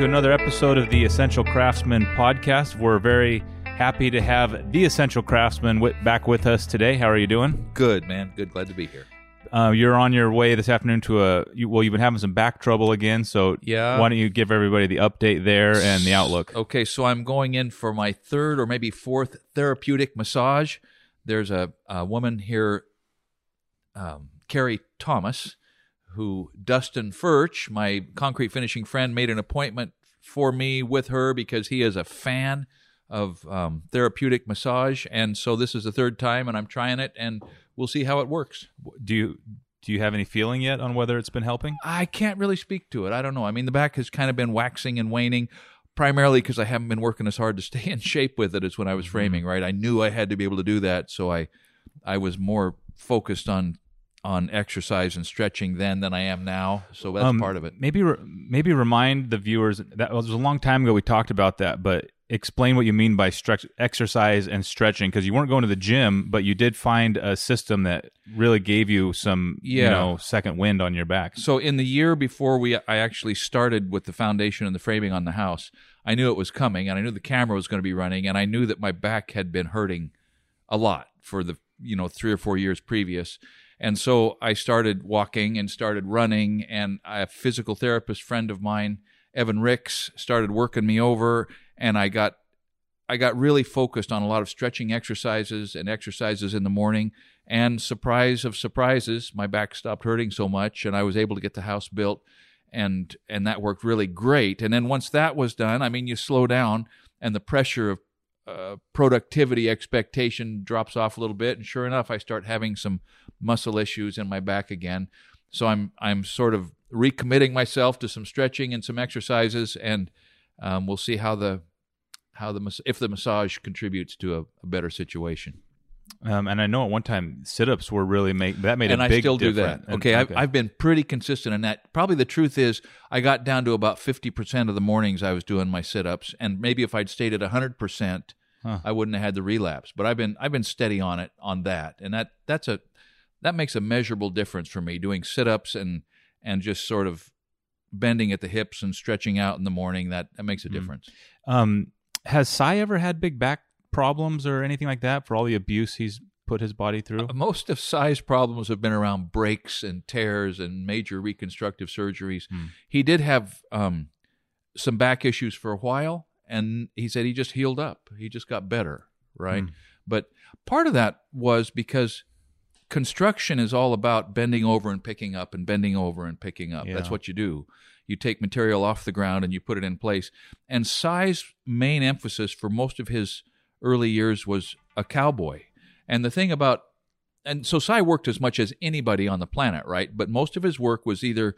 to another episode of the Essential Craftsman podcast. We're very happy to have the Essential Craftsman wi- back with us today. How are you doing? Good, man. Good. Glad to be here. Uh, you're on your way this afternoon to a you, well. You've been having some back trouble again, so Yeah. Why don't you give everybody the update there and the outlook? Okay, so I'm going in for my third or maybe fourth therapeutic massage. There's a, a woman here, um, Carrie Thomas, who Dustin Furch, my concrete finishing friend, made an appointment for me with her because he is a fan of um, therapeutic massage, and so this is the third time, and I'm trying it, and we'll see how it works. Do you do you have any feeling yet on whether it's been helping? I can't really speak to it. I don't know. I mean, the back has kind of been waxing and waning, primarily because I haven't been working as hard to stay in shape with it as when I was framing. Right, I knew I had to be able to do that, so I, I was more focused on on exercise and stretching then than I am now. So that's Um, part of it. Maybe re- maybe remind the viewers that was a long time ago we talked about that, but explain what you mean by stretch exercise and stretching because you weren't going to the gym, but you did find a system that really gave you some you know second wind on your back. So in the year before we I actually started with the foundation and the framing on the house, I knew it was coming and I knew the camera was going to be running and I knew that my back had been hurting a lot for the you know 3 or 4 years previous. And so I started walking and started running and a physical therapist friend of mine, Evan Ricks, started working me over and I got I got really focused on a lot of stretching exercises and exercises in the morning. And surprise of surprises, my back stopped hurting so much, and I was able to get the house built, and and that worked really great. And then once that was done, I mean, you slow down, and the pressure of uh, productivity expectation drops off a little bit. And sure enough, I start having some muscle issues in my back again. So I'm I'm sort of recommitting myself to some stretching and some exercises, and um, we'll see how the how the if the massage contributes to a, a better situation. Um, and I know at one time sit-ups were really make that made a and a I big still do that. difference. And- Okay, I've, I've been pretty consistent in that. Probably the truth is, I got down to about fifty percent of the mornings I was doing my sit-ups, and maybe if I'd stayed at hundred percent, Huh. I wouldn't have had the relapse. But I've been I've been steady on it on that, and that that's a that makes a measurable difference for me doing sit-ups and and just sort of bending at the hips and stretching out in the morning. That that makes a Mm. difference. Um, has Cy ever had big back problems or anything like that for all the abuse he's put his body through? Uh, Most of Cy's problems have been around breaks and tears and major reconstructive surgeries. Hmm. He did have um, some back issues for a while, and he said he just healed up. He just got better, right? Hmm. But part of that was because construction is all about bending over and picking up and bending over and picking up. That's what you do. You take material off the ground and you put it in place. And Cy's main emphasis for most of his early years was a cowboy. And the thing about and so Cy worked as much as anybody on the planet, right? But most of his work was either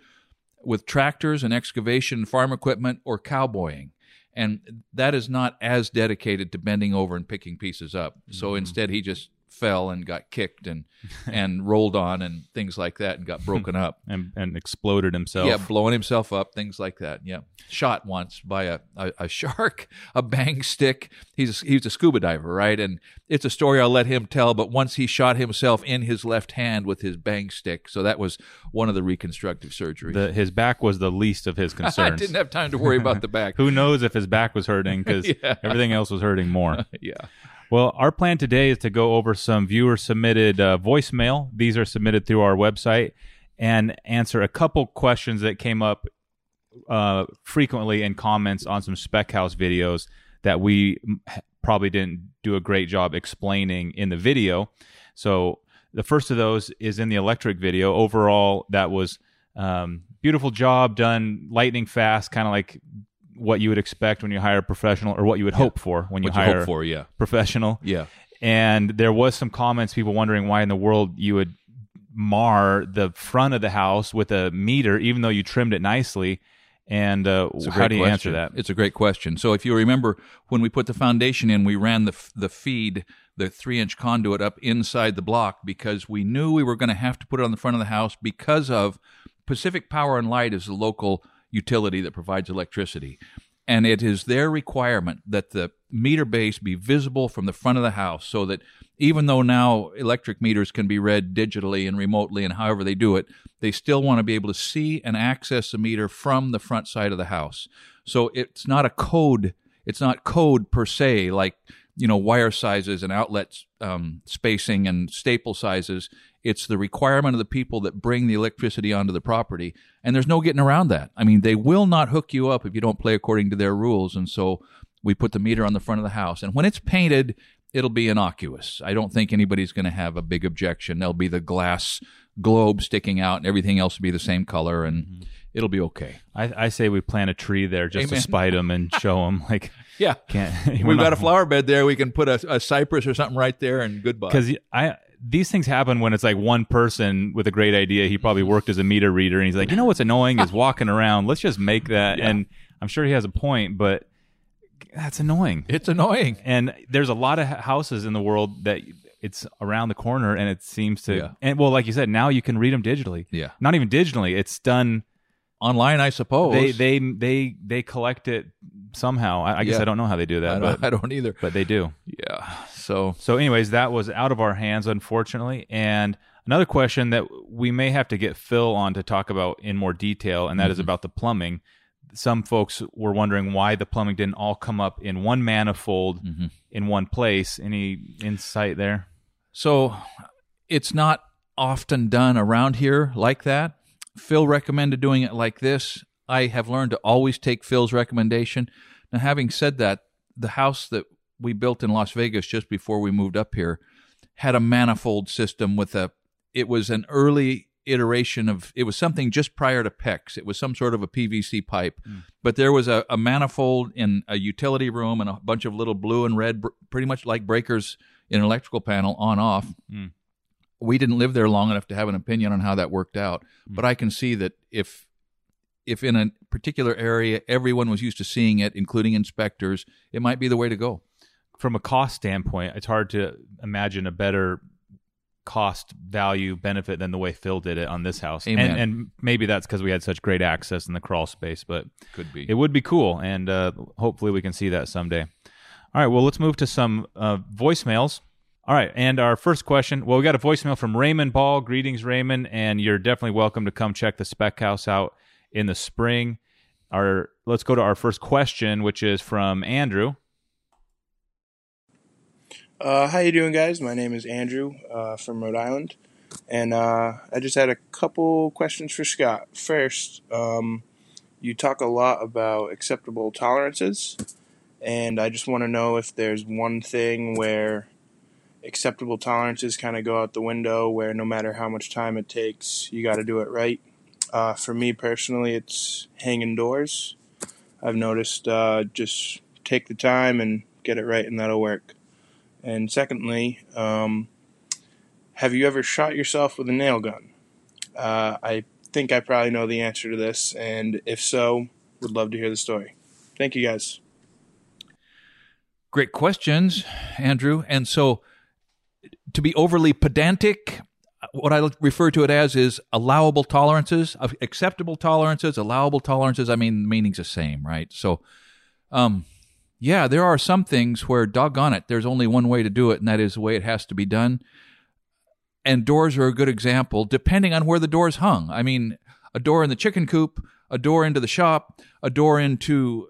with tractors and excavation, farm equipment, or cowboying. And that is not as dedicated to bending over and picking pieces up. So mm-hmm. instead, he just fell and got kicked and and rolled on and things like that and got broken up. and and exploded himself. Yeah, blowing himself up, things like that. Yeah, shot once by a, a, a shark, a bang stick. He's he's a scuba diver, right? And it's a story I'll let him tell. But once he shot himself in his left hand with his bang stick, so that was one of the reconstructive surgeries. The, his back was the least of his concerns. I didn't have time to worry about the back. Who knows if his back was hurting because Yeah. everything else was hurting more. yeah. Well, our plan today is to go over some viewer submitted uh, voicemail. These are submitted through our website and answer a couple questions that came up uh, frequently in comments on some Spec House videos that we probably didn't do a great job explaining in the video. So the first of those is in the electric video. Overall, that was um, beautiful job done, lightning fast, kind of like what you would expect when you hire a professional, or what you would hope for when you What you hire hope for? Yeah. professional. Yeah. And there was some comments, people wondering why in the world you would mar the front of the house with a meter, even though you trimmed it nicely. And uh, how do you question. answer that? It's a great question. So if you remember when we put the foundation in, we ran the the feed, the three inch conduit up inside the block because we knew we were going to have to put it on the front of the house because of Pacific Power and Light is the local utility that provides electricity. and it is their requirement that the meter base be visible from the front of the house so that even though now electric meters can be read digitally and remotely and however they do it, they still want to be able to see and access the meter from the front side of the house. So it's not a code, it's not code per se, like, you know, wire sizes and outlet um, spacing and staple sizes. It's the requirement of the people that bring the electricity onto the property. And there's no getting around that. I mean, they will not hook you up if you don't play according to their rules. And so we put the meter on the front of the house. And when it's painted, it'll be innocuous. I don't think anybody's going to have a big objection. There'll be the glass globe sticking out, and everything else will be the same color, and mm-hmm. it'll be okay. I, I, say we plant a tree there just Amen. to spite them and show them. Like, yeah, can't. We've got a flower bed there. We can put a, a cypress or something right there, and goodbye. Because I these things happen when it's like one person with a great idea. He probably worked as a meter reader, and he's like, you know what's annoying is walking around. Let's just make that. Yeah. And I'm sure he has a point, but that's annoying. It's annoying. And there's a lot of houses in the world that it's around the corner and it seems to yeah. and well like you said now you can read them digitally. Yeah. Not even digitally. It's done online I suppose. They they they they collect it somehow. I, I guess yeah. I don't know how they do that, I but I don't either. But they do. Yeah. So So anyways, that was out of our hands unfortunately and Another question that we may have to get Phil on to talk about in more detail, and that mm-hmm. is about the plumbing some folks were wondering why the plumbing didn't all come up in one manifold mm-hmm. in one place. Any insight there? So it's not often done around here like that. Phil recommended doing it like this. I have learned to always take Phil's recommendation. Now, having said that, the house that we built in Las Vegas just before we moved up here had a manifold system with a, it was an early iteration of it was something just prior to PEX. It was some sort of a PVC pipe, mm. but there was a, a, manifold in a utility room and a bunch of little blue and red, pretty much like breakers in an electrical panel on off. Mm. We didn't live there long enough to have an opinion on how that worked out, mm. but I can see that if if in a particular area everyone was used to seeing it, including inspectors, it might be the way to go. From a cost standpoint, it's hard to imagine a better cost value benefit than the way Phil did it on this house. And, and, maybe that's because we had such great access in the crawl space, but could be. It would be cool, and uh, hopefully we can see that someday. All right, well, let's move to some uh, voicemails. All right, and our first question. Well, we got a voicemail from Raymond Ball. Greetings, Raymond, and you're definitely welcome to come check the Spec House out in the spring. Our let's go to our first question, which is from Andrew. Uh, how you doing, guys? My name is Andrew uh, from Rhode Island, and uh, I just had a couple questions for Scott. First, um, you talk a lot about acceptable tolerances, and I just want to know if there's one thing where acceptable tolerances kind of go out the window, where no matter how much time it takes, you got to do it right. Uh, for me personally, it's hanging doors. I've noticed uh, just take the time and get it right, and that'll work. And secondly, um, have you ever shot yourself with a nail gun? Uh, I think I probably know the answer to this, and if so, would love to hear the story. Thank you, guys. Great questions, Andrew. And so, to be overly pedantic, what I refer to it as is allowable tolerances, acceptable tolerances, allowable tolerances. I mean, the meaning's the same, right? So, um, yeah, there are some things where, doggone it, there's only one way to do it, and that is the way it has to be done. And doors are a good example, depending on where the door's hung. I mean, a door in the chicken coop, a door into the shop, a door into,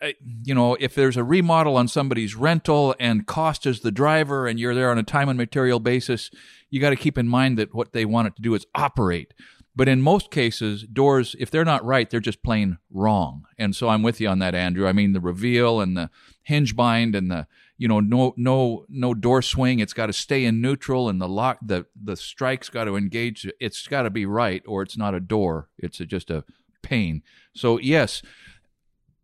uh, you know, if there's a remodel on somebody's rental and cost is the driver and you're there on a time and material basis, you got to keep in mind that what they want it to do is operate. But in most cases, doors, if they're not right, they're just plain wrong. And so I'm with you on that, Andrew. I mean, the reveal and the hinge bind and the, you know, no, no, no door swing. It's got to stay in neutral and the lock, the, the strike's got to engage. It's got to be right or it's not a door. It's a, just a pain. So yes.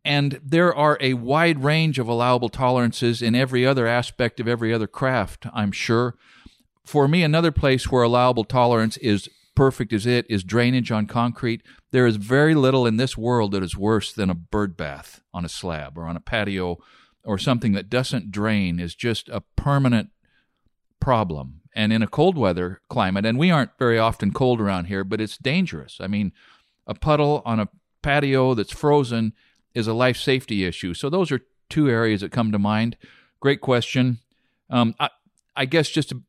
And there are a wide range of allowable tolerances in every other aspect of every other craft, I'm sure. For me, another place where allowable tolerance is perfect as it is drainage on concrete. There is very little in this world that is worse than a bird bath on a slab or on a patio or something that doesn't drain is just a permanent problem. And in a cold weather climate, and we aren't very often cold around here, but it's dangerous. I mean, a puddle on a patio that's frozen is a life safety issue. So those are two areas that come to mind. Great question. Um, I, I guess just to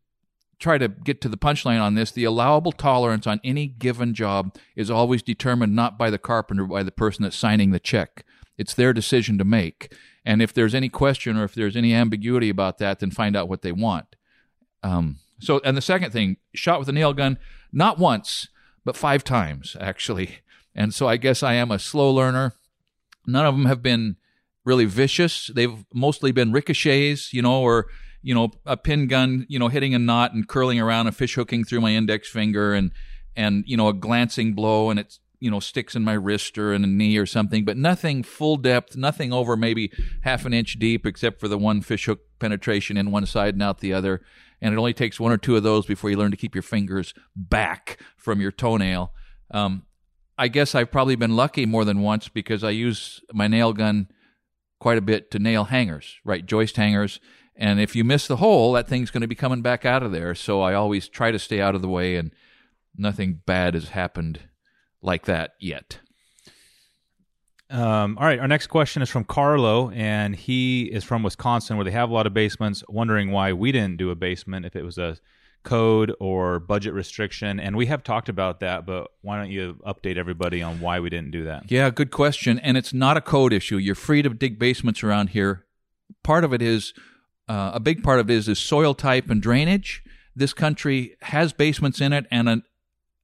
try to get to the punchline on this, the allowable tolerance on any given job is always determined not by the carpenter, but by the person that's signing the check. It's their decision to make. And if there's any question or if there's any ambiguity about that, then find out what they want. Um, so, and the second thing, shot with a nail gun, not once, but five times, actually. And so I guess I am a slow learner. None of them have been really vicious. They've mostly been ricochets, you know, or you know, a pin gun, you know, hitting a knot and curling around and fish hooking through my index finger and and you know a glancing blow and it's you know sticks in my wrist or in a knee or something, but nothing full depth, nothing over maybe half an inch deep, except for the one fish hook penetration in one side and out the other. And it only takes one or two of those before you learn to keep your fingers back from your toenail. Um, I guess I've probably been lucky more than once because I use my nail gun quite a bit to nail hangers, right? Joist hangers. And if you miss the hole, that thing's going to be coming back out of there. So I always try to stay out of the way, and nothing bad has happened like that yet. Um, all right, our next question is from Carlo, and he is from Wisconsin, where they have a lot of basements. Wondering why we didn't do a basement, if it was a code or budget restriction. And we have talked about that, but why don't you update everybody on why we didn't do that? Yeah, good question. And it's not a code issue. You're free to dig basements around here. Part of it is uh, a big part of it is, is soil type and drainage. This country has basements in it, and a,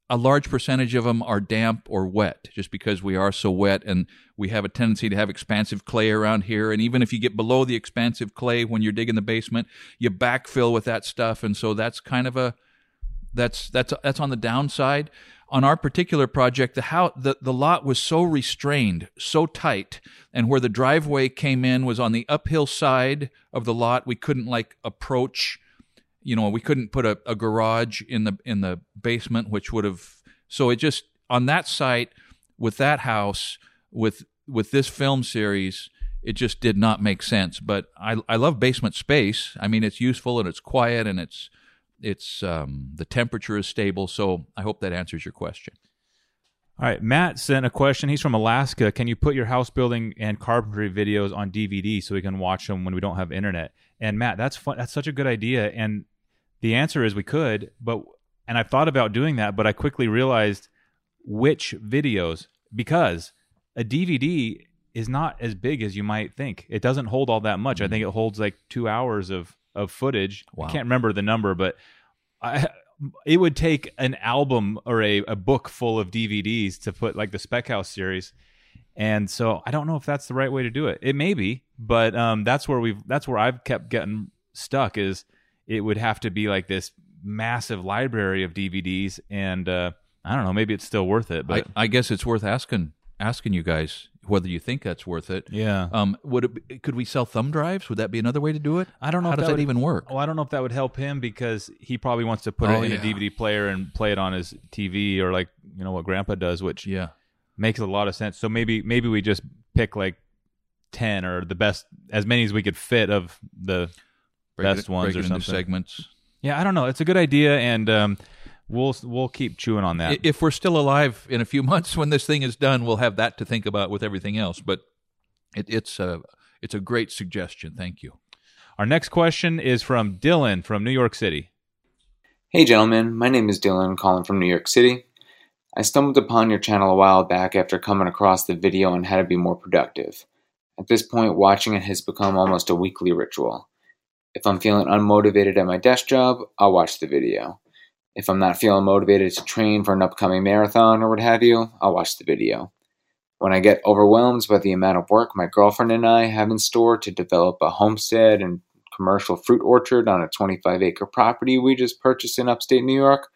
a large percentage of them are damp or wet, just because we are so wet, and we have a tendency to have expansive clay around here. And even if you get below the expansive clay when you're digging the basement, you backfill with that stuff, and so that's kind of a that's that's that's on the downside on our particular project, the house, the, the lot was so restrained, so tight, and where the driveway came in was on the uphill side of the lot. We couldn't like approach, you know, we couldn't put a, a garage in the in the basement, which would have. So it just on that site with that house with with this film series, it just did not make sense. But I I love basement space. I mean, it's useful and it's quiet and it's it's um, the temperature is stable. So I hope that answers your question. All right, Matt sent a question. He's from Alaska. Can you put your house building and carpentry videos on DVD so we can watch them when we don't have internet? And Matt, that's fun. That's such a good idea. And the answer is we could, but and I've thought about doing that, but I quickly realized which videos because a DVD is not as big as you might think. It doesn't hold all that much. I think it holds like two hours of of footage. Wow. I can't remember the number, but I it would take an album or a, a book full of DVDs to put like the Spec House series. And so I don't know if that's the right way to do it. It may be, but um, that's where we've that's where I've kept getting stuck is it would have to be like this massive library of DVDs and uh, I don't know, maybe it's still worth it, but I, I guess it's worth asking asking you guys whether you think that's worth it. Yeah. Um. Would it? Be, could we sell thumb drives? Would that be another way to do it? I don't know. How does that, would, even work? Oh, I don't know if that would help him because he probably wants to put oh, it in yeah. a DVD player and play it on his TV or like you know what Grandpa does, which yeah makes a lot of sense. So maybe maybe we just pick like ten or the best as many as we could fit of the break best it, ones or something segments. Yeah, I don't know. It's a good idea and. um we'll we'll keep chewing on that. If we're still alive in a few months when this thing is done, we'll have that to think about with everything else. But it, it's a it's a great suggestion. Thank you. Our next question is from Dylan from New York City. Hey, gentlemen. My name is Dylan, calling from New York City. I stumbled upon your channel a while back after coming across the video on how to be more productive. At this point, watching it has become almost a weekly ritual. If I'm feeling unmotivated at my desk job, I'll watch the video. If I'm not feeling motivated to train for an upcoming marathon or what have you, I'll watch the video. When I get overwhelmed by the amount of work my girlfriend and I have in store to develop a homestead and commercial fruit orchard on a 25 acre property we just purchased in upstate New York,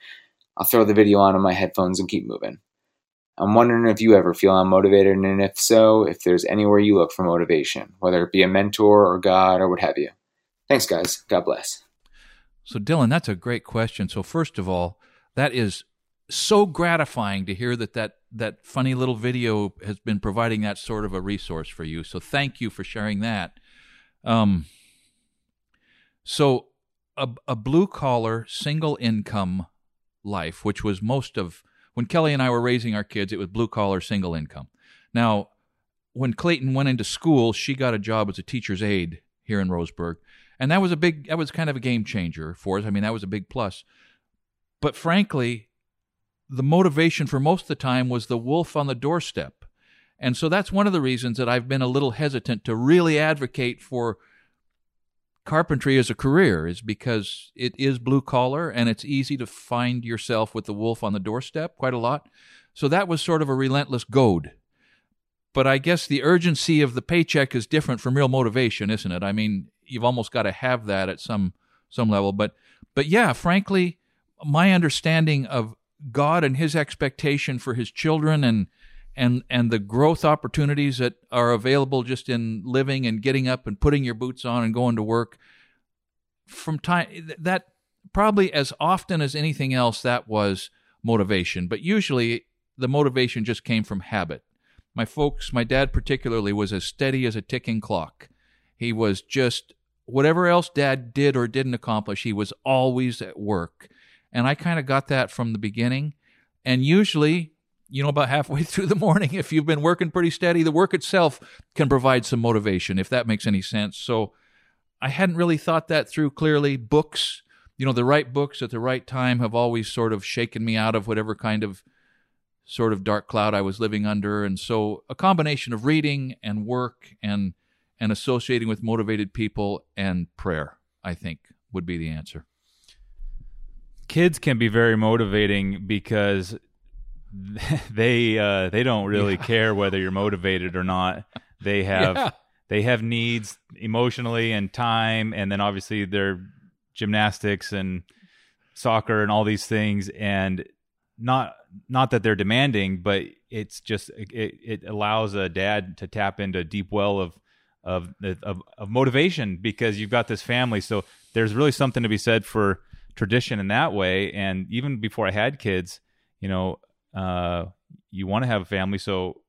I'll throw the video on in my headphones and keep moving. I'm wondering if you ever feel unmotivated, and if so, if there's anywhere you look for motivation, whether it be a mentor or God or what have you. Thanks, guys. God bless. So, Dylan, that's a great question. So, first of all, that is so gratifying to hear that that that funny little video has been providing that sort of a resource for you. So, thank you for sharing that. Um, so, a, a blue collar, single income life, which was most of when Kelly and I were raising our kids, it was blue collar, single income. Now, when Clayton went into school, she got a job as a teacher's aide here in Roseburg, and that was a big that was kind of a game changer for us. I mean, that was a big plus. But frankly, the motivation for most of the time was the wolf on the doorstep. And so that's one of the reasons that I've been a little hesitant to really advocate for carpentry as a career is because it is blue collar and it's easy to find yourself with the wolf on the doorstep quite a lot. So that was sort of a relentless goad. But I guess the urgency of the paycheck is different from real motivation, isn't it? I mean, you've almost got to have that at some some level. But but yeah, frankly, my understanding of God and his expectation for his children and and and the growth opportunities that are available just in living and getting up and putting your boots on and going to work from time that probably as often as anything else that was motivation but usually the motivation just came from habit my folks my dad particularly was as steady as a ticking clock he was just whatever else dad did or didn't accomplish he was always at work and i kind of got that from the beginning and usually you know, about halfway through the morning, if you've been working pretty steady, the work itself can provide some motivation, if that makes any sense. So I hadn't really thought that through clearly. Books, you know, the right books at the right time have always sort of shaken me out of whatever kind of sort of dark cloud I was living under. And so a combination of reading and work and and associating with motivated people and prayer, I think, would be the answer. Kids can be very motivating because they uh, they don't really yeah. care whether you're motivated or not. They have yeah. they have needs emotionally and time, and then obviously their gymnastics and soccer and all these things. And not not that they're demanding, but it's just it, it allows a dad to tap into a deep well of of, of of motivation because you've got this family. So there's really something to be said for tradition in that way. And even before I had kids, you know, uh, you want to have a family, so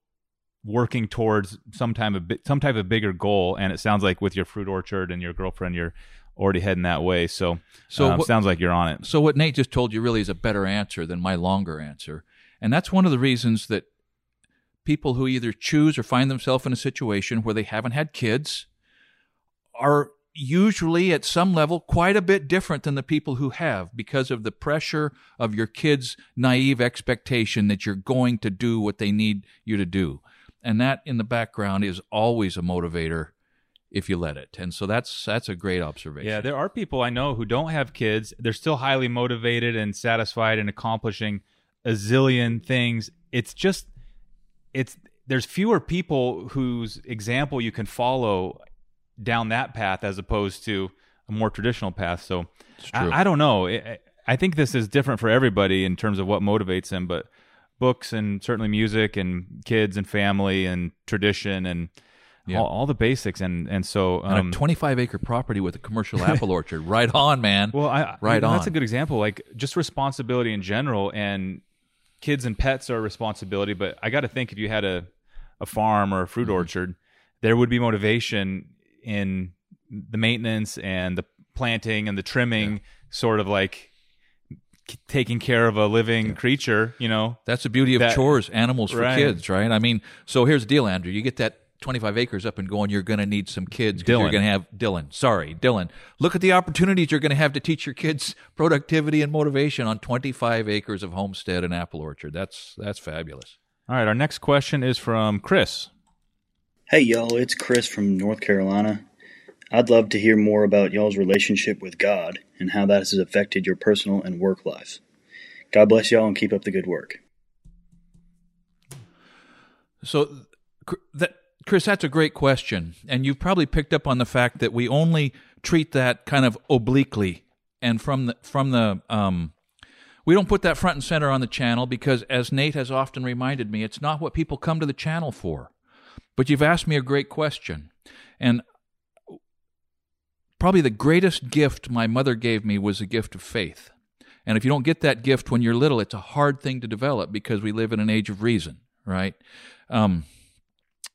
working towards some time of some type of bigger goal. And it sounds like with your fruit orchard and your girlfriend, you're already heading that way. So, so um, what, sounds like you're on it. So what Nate just told you really is a better answer than my longer answer, and that's one of the reasons that people who either choose or find themselves in a situation where they haven't had kids are usually at some level quite a bit different than the people who have because of the pressure of your kids' naive expectation that you're going to do what they need you to do. And that in the background is always a motivator if you let it. And so that's that's a great observation. Yeah, there are people I know who don't have kids. They're still highly motivated and satisfied in accomplishing a zillion things. It's just it's there's fewer people whose example you can follow down that path as opposed to a more traditional path. So I, I, don't know. I, I think this is different for everybody in terms of what motivates them, but books and certainly music and kids and family and tradition and yeah. all, all, the basics and and so um, and a 25 acre property with a commercial apple orchard right on man well I, right on that's a good example like just responsibility in general and kids and pets are a responsibility but i got to think if you had a a farm or a fruit mm-hmm. orchard there would be motivation in the maintenance and the planting and the trimming, yeah. sort of like taking care of a living yeah. creature. You know, that's the beauty of that, chores, animals for right. kids, right? I mean, so here's the deal, Andrew. You get that 25 acres up and going, you're going to need some kids. Dylan. You're going to have Dylan. Sorry, Dylan. Look at the opportunities you're going to have to teach your kids productivity and motivation on 25 acres of homestead and apple orchard. That's that's fabulous. All right, our next question is from Chris. Hey, y'all, it's Chris from North Carolina. I'd love to hear more about y'all's relationship with God and how that has affected your personal and work life. God bless y'all and keep up the good work. So, that, Chris, that's a great question. And you've probably picked up on the fact that we only treat that kind of obliquely and from the, from the, um, we don't put that front and center on the channel because, as Nate has often reminded me, it's not what people come to the channel for. But you've asked me a great question. And probably the greatest gift my mother gave me was a gift of faith. And if you don't get that gift when you're little, it's a hard thing to develop because we live in an age of reason, right? Um,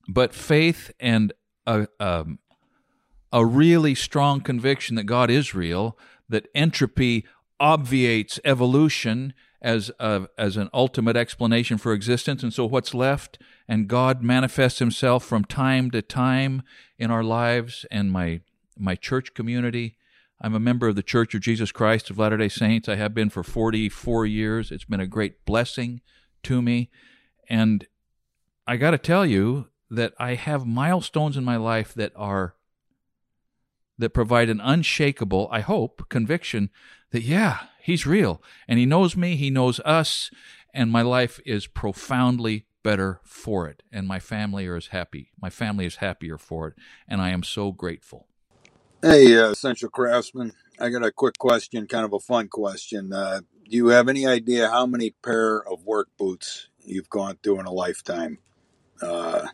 but faith and a, um, a really strong conviction that God is real, that entropy obviates evolution, as a, as an ultimate explanation for existence, and so what's left, and God manifests Himself from time to time in our lives and my my church community. I'm a member of the Church of Jesus Christ of Latter Day Saints. I have been for 44 years. It's been a great blessing to me, and I got to tell you that I have milestones in my life that are that provide an unshakable, I hope, conviction that yeah, he's real and he knows me, he knows us, and my life is profoundly better for it and my family is happy. My family is happier for it and I am so grateful. Hey, uh, Essential Craftsman. I got a quick question, kind of a fun question. Uh, do you have any idea how many pair of work boots you've gone through in a lifetime? Uh,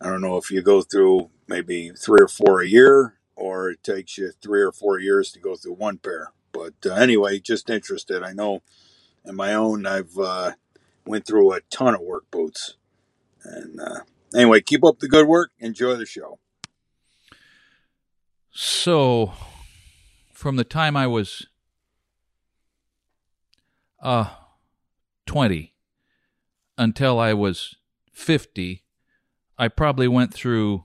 I don't know if you go through maybe three or four a year, or it takes you three or four years to go through one pair. But uh, anyway, just interested. I know in my own, I've uh, went through a ton of work boots. And uh, anyway, keep up the good work. Enjoy the show. So, from the time I was uh 20 until I was 50, I probably went through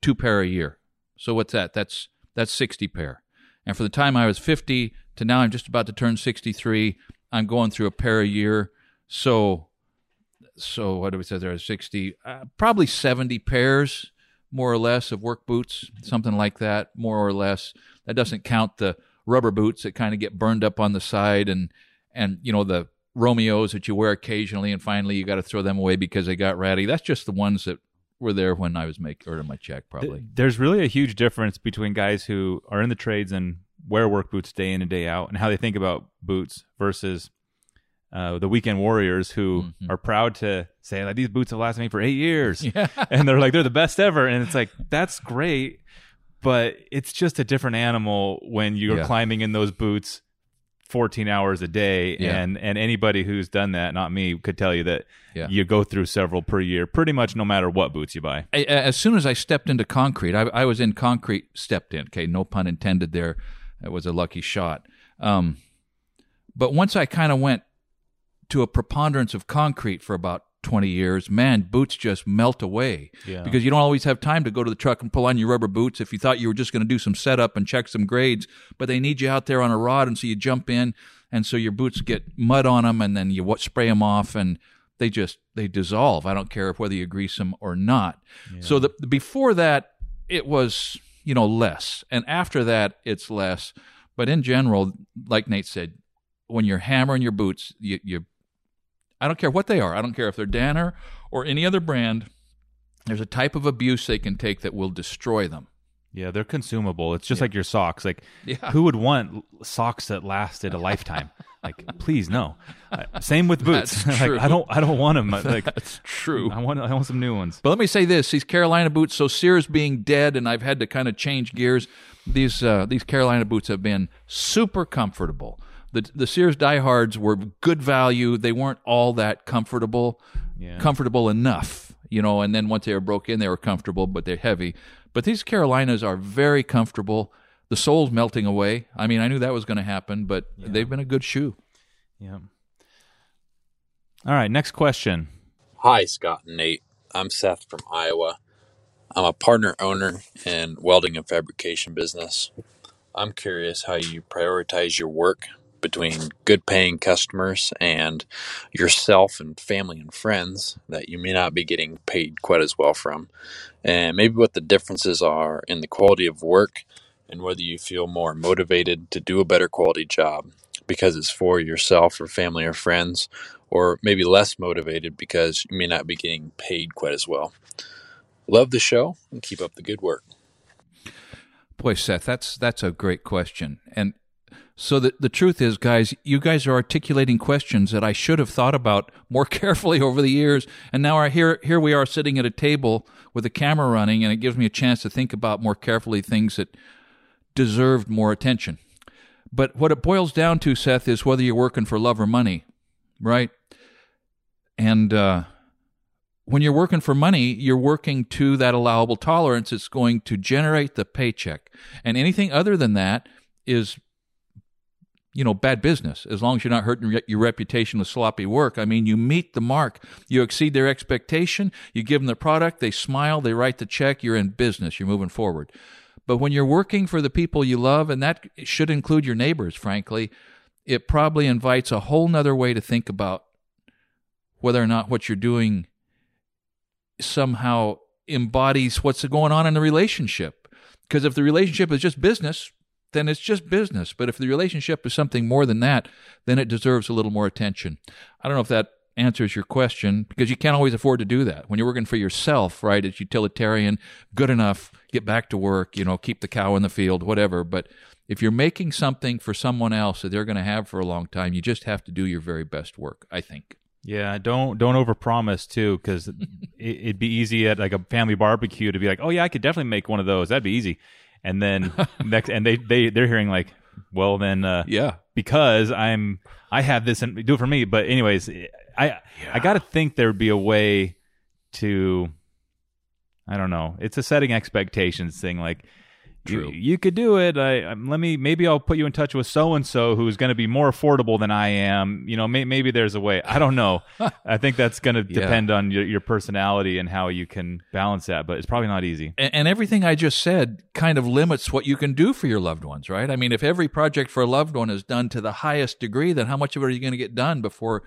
two pair a year. So what's that? That's that's 60 pair. And for the time I was 50 to now I'm just about to turn 63, I'm going through a pair a year. So so what do we say there? 60 uh, probably 70 pairs more or less of work boots, something like that, more or less. That doesn't count the rubber boots that kind of get burned up on the side and and you know the Romeos that you wear occasionally, and finally you got to throw them away because they got ratty. That's just the ones that were there when I was making order my check, probably. There's really a huge difference between guys who are in the trades and wear work boots day in and day out, and how they think about boots versus uh, the weekend warriors who Mhm. are proud to say like these boots have lasted me for eight years, Yeah. and they're like they're the best ever, and it's like that's great, but it's just a different animal when you're Yeah. climbing in those boots 14 hours a day Yeah. and and anybody who's done that not me could tell you that Yeah. you go through several per year pretty much no matter what boots you buy I, as soon as I stepped into concrete, I, I was in concrete, stepped in. Okay, no pun intended there. It was a lucky shot. Um, but once I kind of went to a preponderance of concrete for about 20 years, man, boots just melt away. Yeah. Because you don't always have time to go to the truck and pull on your rubber boots if you thought you were just going to do some setup and check some grades, but they need you out there on a rod, and so you jump in, and so your boots get mud on them, and then you spray them off, and they just they dissolve. I don't care whether you grease them or not. So the before that it was you know less, and after that it's less. But in general, like Nate said, when you're hammering your boots, you, you I don't care what they are. I don't care if they're Danner or any other brand. There's a type of abuse they can take that will destroy them. yeah they're consumable it's just like your socks like Yeah. who would want socks that lasted a lifetime like please no Uh, same with boots That's like true. i don't i don't want them like That's true. i want i want some new ones But let me say this: these Carolina boots. So Sears being dead, and I've had to kind of change gears. These uh, these Carolina boots have been super comfortable. The the Sears diehards were good value. They weren't all that comfortable, Yeah. comfortable enough, you know. And then once they were broke in, they were comfortable, but they're heavy. But these Carolinas are very comfortable. The sole's melting away. I mean, I knew that was going to happen, but they've been a good shoe. yeah all right next question Hi, Scott and Nate. I'm Seth from Iowa. I'm a partner owner in welding and fabrication business. I'm curious how you prioritize your work between good paying customers and yourself and family and friends that you may not be getting paid quite as well from, and maybe what the differences are in the quality of work and whether you feel more motivated to do a better quality job because it's for yourself or family or friends, or maybe less motivated because you may not be getting paid quite as well. Love the show and keep up the good work. Boy, Seth, that's that's a great question. And so the the truth is, guys, you guys are articulating questions that I should have thought about more carefully over the years. And now our, here here we are sitting at a table with a camera running, and it gives me a chance to think about more carefully things that deserved more attention. But what it boils down to, Seth, is whether you're working for love or money, right? And uh, when you're working for money, you're working to that allowable tolerance. It's going to generate the paycheck. And anything other than that is you know, bad business. As long as you're not hurting your reputation with sloppy work. I mean, you meet the mark, you exceed their expectation, you give them the product, they smile, they write the check, you're in business, you're moving forward. But when you're working for the people you love, and that should include your neighbors, frankly, it probably invites a whole nother way to think about whether or not what you're doing somehow embodies what's going on in the relationship. Because if the relationship is just business, then it's just business. But if the relationship is something more than that, then it deserves a little more attention. I don't know if that answers your question because you can't always afford to do that. When you're working for yourself, right, it's utilitarian, good enough, get back to work, you know, keep the cow in the field, whatever. But if you're making something for someone else that they're going to have for a long time, you just have to do your very best work, I think. Yeah, don't don't overpromise too, because it, it'd be easy at like a family barbecue to be like, oh yeah, I could definitely make one of those. That'd be easy. And then next, and they they they're hearing like, well then, uh, Yeah. because I'm I have this and do it for me. But anyways, I I got to think there'd be a way to I don't know. It's a setting expectations thing. Like True. you could do it. I, I let me maybe I'll put you in touch with so and so who's going to be more affordable than I am. You know, may, maybe there's a way. I don't know. I think that's going to Yeah. depend on your, your personality and how you can balance that. But it's probably not easy. and, and everything I just said kind of limits what you can do for your loved ones, right? I mean, if every project for a loved one is done to the highest degree, then how much of it are you going to get done before,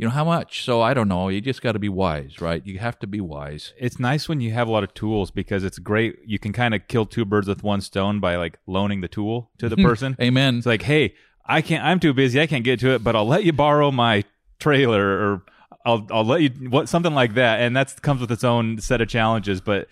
you know, how much? So I don't know. You just got to be wise, right? You have to be wise. It's nice when you have a lot of tools because it's great. You can kind of kill two birds with one stone by like loaning the tool to the person. Amen. It's like, hey, I can't. I'm too busy. I can't get to it, but I'll let you borrow my trailer, or I'll I'll let you what something like that. And that comes with its own set of challenges. But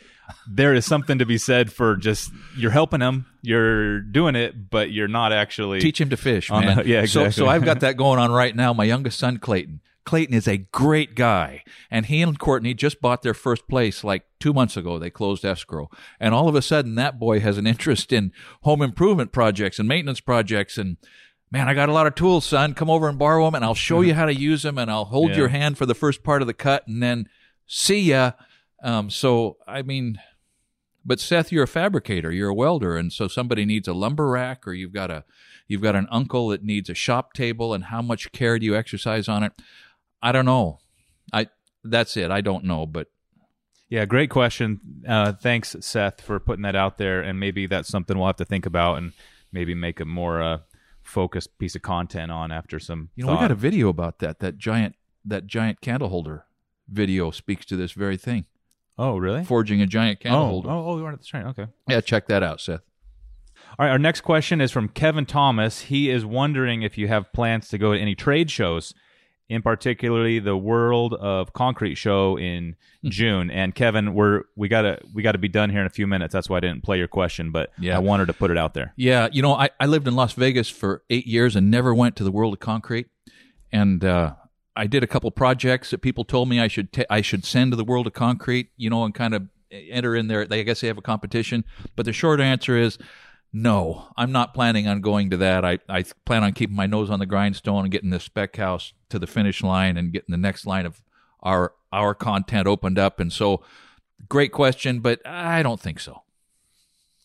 there is something to be said for just you're helping them, you're doing it, but you're not actually Teach him to fish, man. yeah, So, so. I've got that going on right now. My youngest son, Clayton. Clayton is a great guy, and he and Courtney just bought their first place like two months ago. They closed escrow, and all of a sudden, that boy has an interest in home improvement projects and maintenance projects. And man, I got a lot of tools, son. Come over and borrow them, and I'll show you how to use them, and I'll hold Yeah. your hand for the first part of the cut, and then see ya. Um, so, I mean, but Seth, you're a fabricator, you're a welder, and so somebody needs a lumber rack, or you've got a you've got an uncle that needs a shop table, and how much care do you exercise on it? I don't know. I that's it. I don't know, but Yeah, great question. Uh, thanks, Seth, for putting that out there, and maybe that's something we'll have to think about and maybe make a more uh, focused piece of content on after some. you know we got a video about that. That giant that giant candle holder video speaks to this very thing. Oh, really? Forging a giant candle oh, holder. oh, oh, you wanted to try. Okay. Yeah, check that out, Seth. All right, our next question is from Kevin Thomas. He is wondering if you have plans to go to any trade shows, in particularly the World of Concrete show in Hmm. June. And Kevin, we're we gotta we gotta be done here in a few minutes. That's why I didn't play your question, but Yeah. I wanted to put it out there. Yeah, you know, I, I lived in Las Vegas for eight years and never went to the World of Concrete. And uh, I did a couple projects that people told me I should ta- I should send to the World of Concrete, you know, and kind of enter in there. They I guess they have a competition, but the short answer is no. I'm not planning on going to that. I I plan on keeping my nose on the grindstone and getting the spec house to the finish line and getting the next line of our our content opened up. And so, great question, but I don't think so.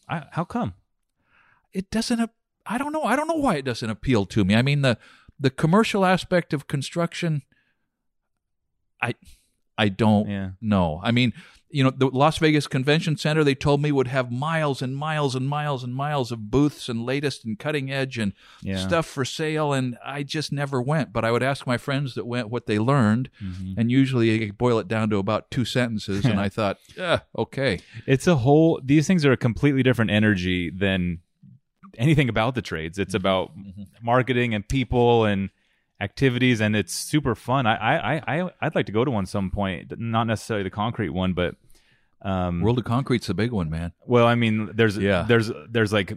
I, how come? it doesn't I don't know I don't know why it doesn't appeal to me. I mean the the commercial aspect of construction I I don't Yeah. know. I mean, you know, the Las Vegas Convention Center they told me would have miles and miles and miles and miles of booths and latest and cutting edge and Yeah. stuff for sale and I just never went, but I would ask my friends that went what they learned Mm-hmm. and usually I boil it down to about two sentences and I thought, yeah, okay. It's a whole. These things are a completely different energy than anything about the trades. It's about marketing and people and activities, and it's super fun. I, I, I, I'd like to go to one some point. Not necessarily the concrete one, but um, World of Concrete's a big one, man. well, I mean, there's Yeah. there's there's like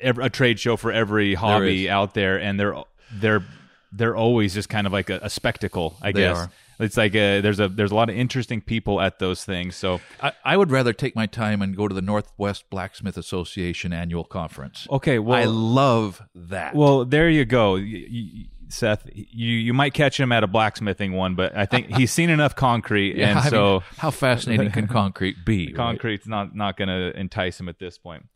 ev a trade show for every hobby is. out there, and they're they're they're always just kind of like a, a spectacle. I They guess are. it's like a, there's a there's a lot of interesting people at those things. So I, I would rather take my time and go to the Northwest Blacksmith Association annual conference. okay, well, I love that. Well, there you go, y- y- Seth. You you might catch him at a blacksmithing one, but I think he's seen enough concrete, Yeah, and I mean, so how fascinating can concrete be? right? concrete's not not going to entice him at this point.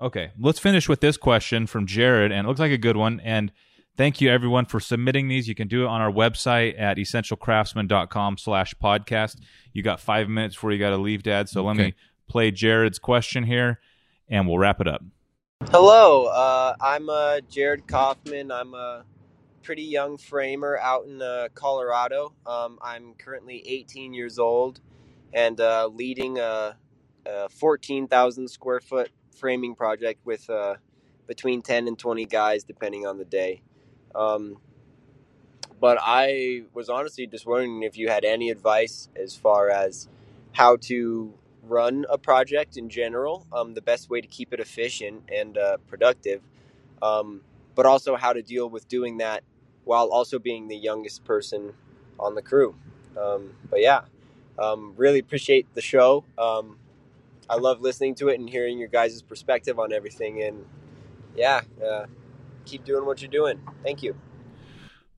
Okay, let's finish with this question from Jared, and it looks like a good one. And thank you everyone for submitting these. You can do it on our website at essentialcraftsman.com slash podcast. You got five minutes before you got to leave, Dad. So let me play Jared's question here, and we'll wrap it up. Hello, uh, I'm uh, Jared Kaufman. I'm a pretty young framer out in uh, Colorado. Um, I'm currently 18 years old and uh, leading a, a 14,000 square foot framing project with uh, between 10 and 20 guys, depending on the day. Um, but I was honestly just wondering if you had any advice as far as how to run a project in general, um, the best way to keep it efficient and uh, productive, um, but also how to deal with doing that while also being the youngest person on the crew. Um, but yeah, um, really appreciate the show. Um, I love listening to it and hearing your guys' perspective on everything. And yeah, uh, keep doing what you're doing. Thank you.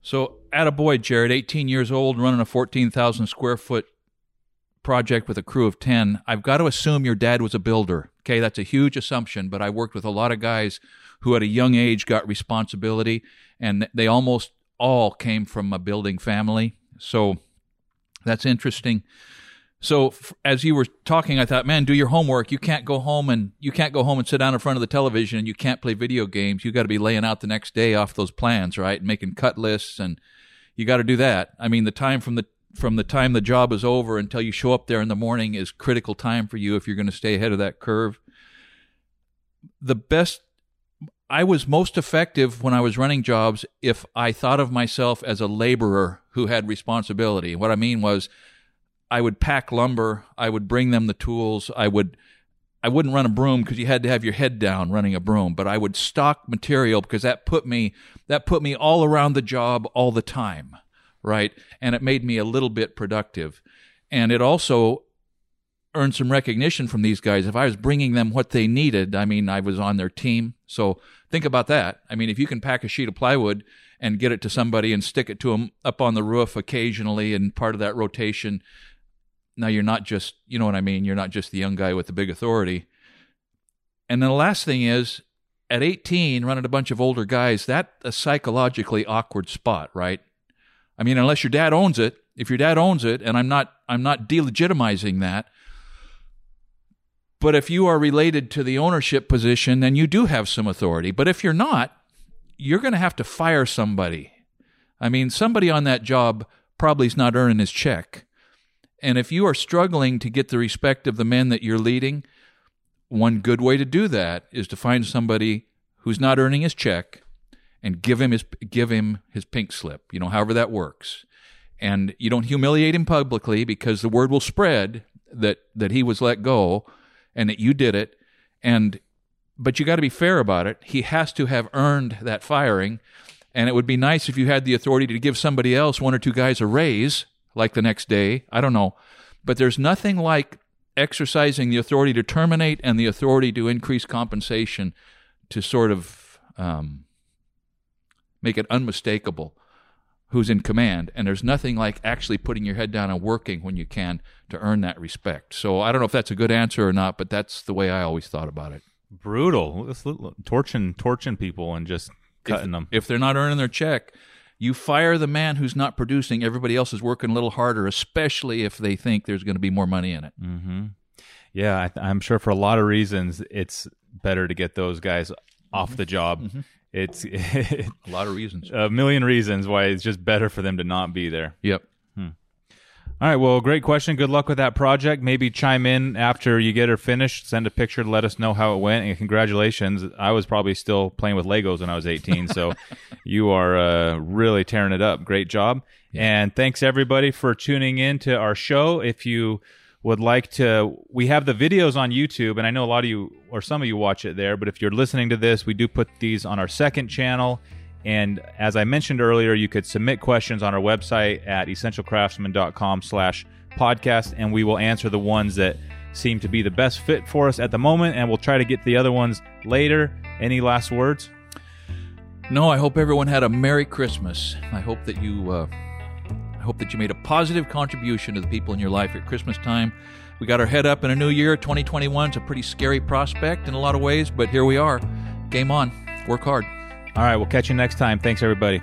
So, attaboy, Jared, 18 years old, running a 14,000 square foot project with a crew of 10. I've got to assume your dad was a builder. Okay, that's a huge assumption, but I worked with a lot of guys who at a young age got responsibility, and they almost all came from a building family. So, that's interesting. So as you were talking, I thought, man, do your homework. You can't go home and you can't go home and sit down in front of the television and you can't play video games. You got to be laying out the next day off those plans, right? Making cut lists and you got to do that. I mean, the time from the from the time the job is over until you show up there in the morning is critical time for you if you're going to stay ahead of that curve. The best I was most effective when I was running jobs if I thought of myself as a laborer who had responsibility. What I mean was I would pack lumber, I would bring them the tools, I would I wouldn't run a broom because you had to have your head down running a broom, but I would stock material because that put me that put me all around the job all the time, right? And it made me a little bit productive. And it also earned some recognition from these guys. If I was bringing them what they needed, I mean, I was on their team. So think about that. I mean, if you can pack a sheet of plywood and get it to somebody and stick it to them up on the roof occasionally and part of that rotation, now you're not just, you know what I mean? You're not just the young guy with the big authority. And then the last thing is, at 18, running a bunch of older guys, that's a psychologically awkward spot, right? I mean, unless your dad owns it, if your dad owns it, and I'm not, I'm not delegitimizing that, but if you are related to the ownership position, then you do have some authority. But if you're not, you're going to have to fire somebody. I mean, somebody on that job probably is not earning his check. And if you are struggling to get the respect of the men that you're leading, one good way to do that is to find somebody who's not earning his check and give him his give him his pink slip, you know, however that works. And you don't humiliate him publicly because the word will spread that that he was let go and that you did it and but you got to be fair about it. He has to have earned that firing and it would be nice if you had the authority to give somebody else one or two guys a raise like the next day. I don't know. But there's nothing like exercising the authority to terminate and the authority to increase compensation to sort of um, make it unmistakable who's in command. And there's nothing like actually putting your head down and working when you can to earn that respect. So I don't know if that's a good answer or not, but that's the way I always thought about it. Brutal, torching, torching people and just cutting if, them. If they're not earning their check, you fire the man who's not producing. Everybody else is working a little harder, especially if they think there's going to be more money in it. hmm Yeah, I th- I'm sure for a lot of reasons, it's better to get those guys off the job. It's A lot of reasons. a million reasons why it's just better for them to not be there. Yep. All right, well, great question. Good luck with that project. Maybe chime in after you get her finished. Send a picture to let us know how it went. And congratulations. I was probably still playing with Legos when I was 18, so you are uh, really tearing it up. Great job. And thanks everybody for tuning in to our show. If you would like to, we have the videos on YouTube, and I know a lot of you or some of you watch it there. But if you're listening to this, we do put these on our second channel. And as I mentioned earlier, you could submit questions on our website at essentialcraftsman.com slash podcast, and we will answer the ones that seem to be the best fit for us at the moment, and we'll try to get the other ones later. Any last words? No, I hope everyone had a Merry Christmas. I hope that you, uh, I hope that you made a positive contribution to the people in your life at Christmas time. we got our head up in a new year. 2021 is a pretty scary prospect in a lot of ways, but here we are. Game on. Work hard. All right, we'll catch you next time. Thanks, everybody.